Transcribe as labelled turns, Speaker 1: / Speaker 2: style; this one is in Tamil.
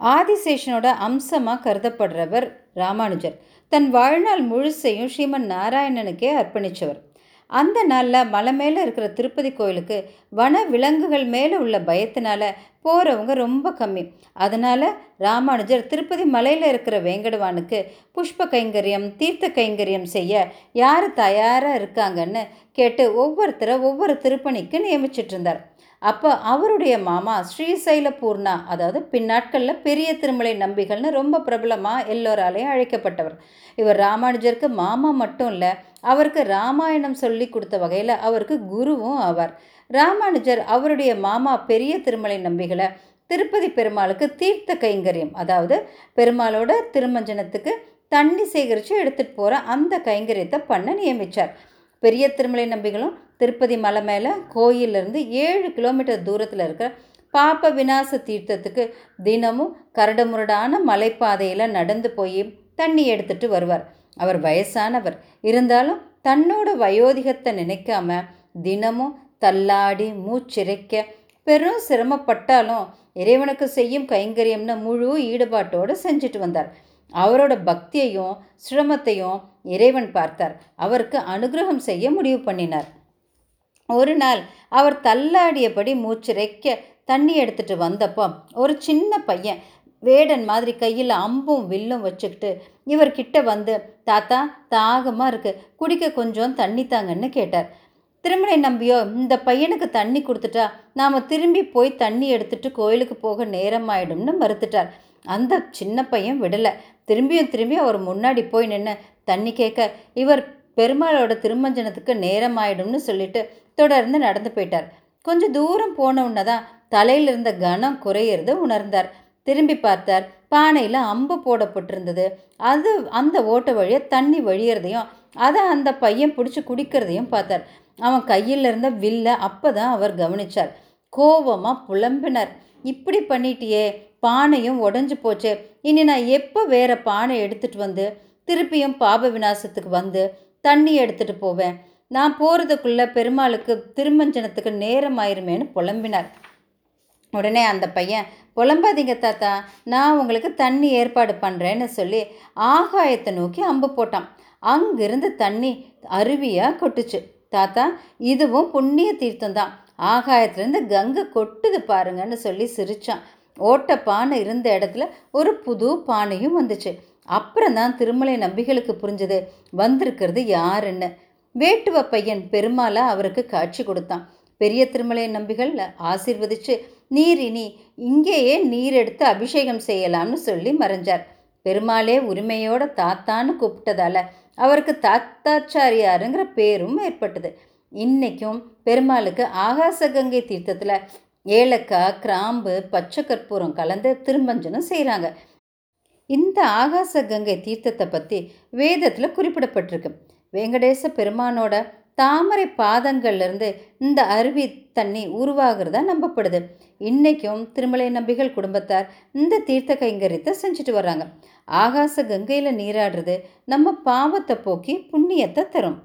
Speaker 1: ஆதிசேஷனோட அம்சமாக கருதப்படுறவர் ராமானுஜர். தன் வாழ்நாள் முழுசையும் ஸ்ரீமன் நாராயணனுக்கே அர்ப்பணித்தவர் அந்த நாளில் மலை மேலே இருக்கிற திருப்பதி கோயிலுக்கு வன விலங்குகள் மேலே உள்ள பயத்தினால போகிறவங்க ரொம்ப கம்மி. அதனால் ராமானுஜர் திருப்பதி மலையில் இருக்கிற வேங்கடவானுக்கு புஷ்ப கைங்கரியம் தீர்த்த கைங்கரியம் செய்ய யார் தயாராக இருக்காங்கன்னு கேட்டு ஒவ்வொருத்தரை ஒவ்வொரு திருப்பணிக்கு நியமிச்சிட்டு இருந்தார். அப்போ அவருடைய மாமா ஸ்ரீசைல பூர்ணா அதாவது பின்னாட்களில் பெரிய திருமலை நம்பிகள்னு ரொம்ப பிரபலமாக எல்லோராலையும் அழைக்கப்பட்டவர். இவர் ராமானுஜருக்கு மாமா மட்டும் இல்லை அவருக்கு ராமாயணம் சொல்லி கொடுத்த வகையில் அவருக்கு குருவும் ஆவார். ராமானுஜர் அவருடைய மாமா பெரிய திருமலை நம்பிகளை திருப்பதி பெருமாளுக்கு தீர்த்த கைங்கரியம் அதாவது பெருமாளோட திருமஞ்சனத்துக்கு தண்ணி சேகரித்து எடுத்துகிட்டு போகிற அந்த கைங்கரியத்தை பண்ண நியமித்தார் பெரிய திருமலை நம்பிகளும் திருப்பதி மலை மேலே கோயிலிருந்து ஏழு கிலோமீட்டர் தூரத்தில் இருக்கிற பாப்ப விநாச தீர்த்தத்துக்கு தினமும் கரடுமுரடான மலைப்பாதையில் நடந்து போய் தண்ணி எடுத்துட்டு வருவார். அவர் வயசானவர். இருந்தாலும் தன்னோட வயோதிகத்தை நினைக்காம தினமும் தள்ளாடி மூச்சிறைக்க பெரும் சிரமப்பட்டாலும் இறைவனுக்கு செய்யும் கைங்கரியம்னு முழு ஈடுபாட்டோடு செஞ்சுட்டு வந்தார். அவரோட பக்தியையும் சிரமத்தையும் இறைவன் பார்த்தார். அவருக்கு அனுகிரகம் செய்ய முடிவு பண்ணினார். ஒரு நாள் அவர் தள்ளாடியபடி மூச்சிறைக்க தண்ணி எடுத்துட்டு வந்தப்போ ஒரு சின்ன பையன் வேடன் மாதிரி கையில் அம்பும் வில்லும் வச்சுக்கிட்டு இவர்கிட்ட வந்து தாத்தா தாகமாக இருக்குது குடிக்க கொஞ்சம் தண்ணி தாங்கன்னு கேட்டார். திருமலை நம்பியோ இந்த பையனுக்கு தண்ணி கொடுத்துட்டா நாம் திரும்பி போய் தண்ணி எடுத்துட்டு கோயிலுக்கு போக நேரமாயிடும்னு மறுத்துட்டார். அந்த சின்ன பையன் விடலை. திரும்பியும் திரும்பி அவர் முன்னாடி போய் நின்று தண்ணி கேட்க இவர் பெருமாளோட திருமஞ்சனத்துக்கு நேரம் ஆயிடும்னு சொல்லிட்டு தொடர்ந்து நடந்து போயிட்டார். கொஞ்சம் தூரம் போன தான் தலையில் இருந்த கனம் குறையிறது உணர்ந்தார். திரும்பி பார்த்தார் பானையில் அம்பு போடப்பட்டிருந்தது. அது அந்த ஓட்ட வழியை தண்ணி வழியிறதையும் அதை அந்த பையன் பிடிச்சி குடிக்கிறதையும் பார்த்தார். அவன் கையில் இருந்த வில்ல அப்போ தான் அவர் கவனிச்சார். கோபமாக புலம்பினார். இப்படி பண்ணிட்டியே பானையும் உடஞ்சி போச்சு. இனி நான் எப்போ வேற பானை எடுத்துட்டு வந்து திருப்பியும் பாப விநாசத்துக்கு வந்து தண்ணி எடுத்துட்டு போவேன். நான் போகிறதுக்குள்ளே பெருமாளுக்கு திருமஞ்சனத்துக்கு நேரம் ஆயிருமேன்னு புலம்பினார். உடனே அந்த பையன் புலம்பாதீங்க தாத்தா நான் உங்களுக்கு தண்ணி ஏற்பாடு பண்ணுறேன்னு சொல்லி ஆகாயத்தை நோக்கி அம்பு போட்டான். அங்கிருந்து தண்ணி அருவியாக கொட்டுச்சு. தாத்தா இதுவும் புண்ணிய தீர்த்தம் தான். ஆகாயத்துலேருந்து கங்கை கொட்டுது பாருங்கன்னு சொல்லி சிரிச்சான். ஓட்ட பானை இருந்த இடத்துல ஒரு புது பானையும் வந்துச்சு. அப்புறம் தான் திருமலை நம்பிகளுக்கு புரிஞ்சது வந்திருக்கிறது யாருன்னு? வேட்டுவ பையன் பெருமாளை அவருக்கு காட்சி கொடுத்தான். பெரிய திருமலை நம்பிகள் ஆசிர்வதிச்சு நீர் இனி இங்கேயே நீர் எடுத்து அபிஷேகம் செய்யலாம்னு சொல்லி மறைஞ்சார். பெருமாளே உரிமையோட தாத்தான்னு கூப்பிட்டதால அவருக்கு தாத்தாச்சாரியாருங்கிற பேரும் ஏற்பட்டது. இன்னைக்கும் பெருமாளுக்கு ஆகாச கங்கை தீர்த்தத்தில் ஏலக்காய் கிராம்பு பச்சை கற்பூரம் கலந்து திருமஞ்சனம் செய்கிறாங்க இந்த ஆகாச கங்கை தீர்த்தத்தை பற்றி வேதத்தில் குறிப்பிடப்பட்டிருக்கு. வெங்கடேச பெருமானோட தாமரை பாதங்கள்லேருந்து இந்த அருவி தண்ணி உருவாகிறதா நம்பப்படுது. இன்றைக்கும் திருமலை நம்பிகள் குடும்பத்தார் இந்த தீர்த்த கைங்கரியத்தை செஞ்சுட்டு வர்றாங்க. ஆகாச கங்கையில் நீராடுறது நம்ம பாவத்தை போக்கி புண்ணியத்தை தரும்.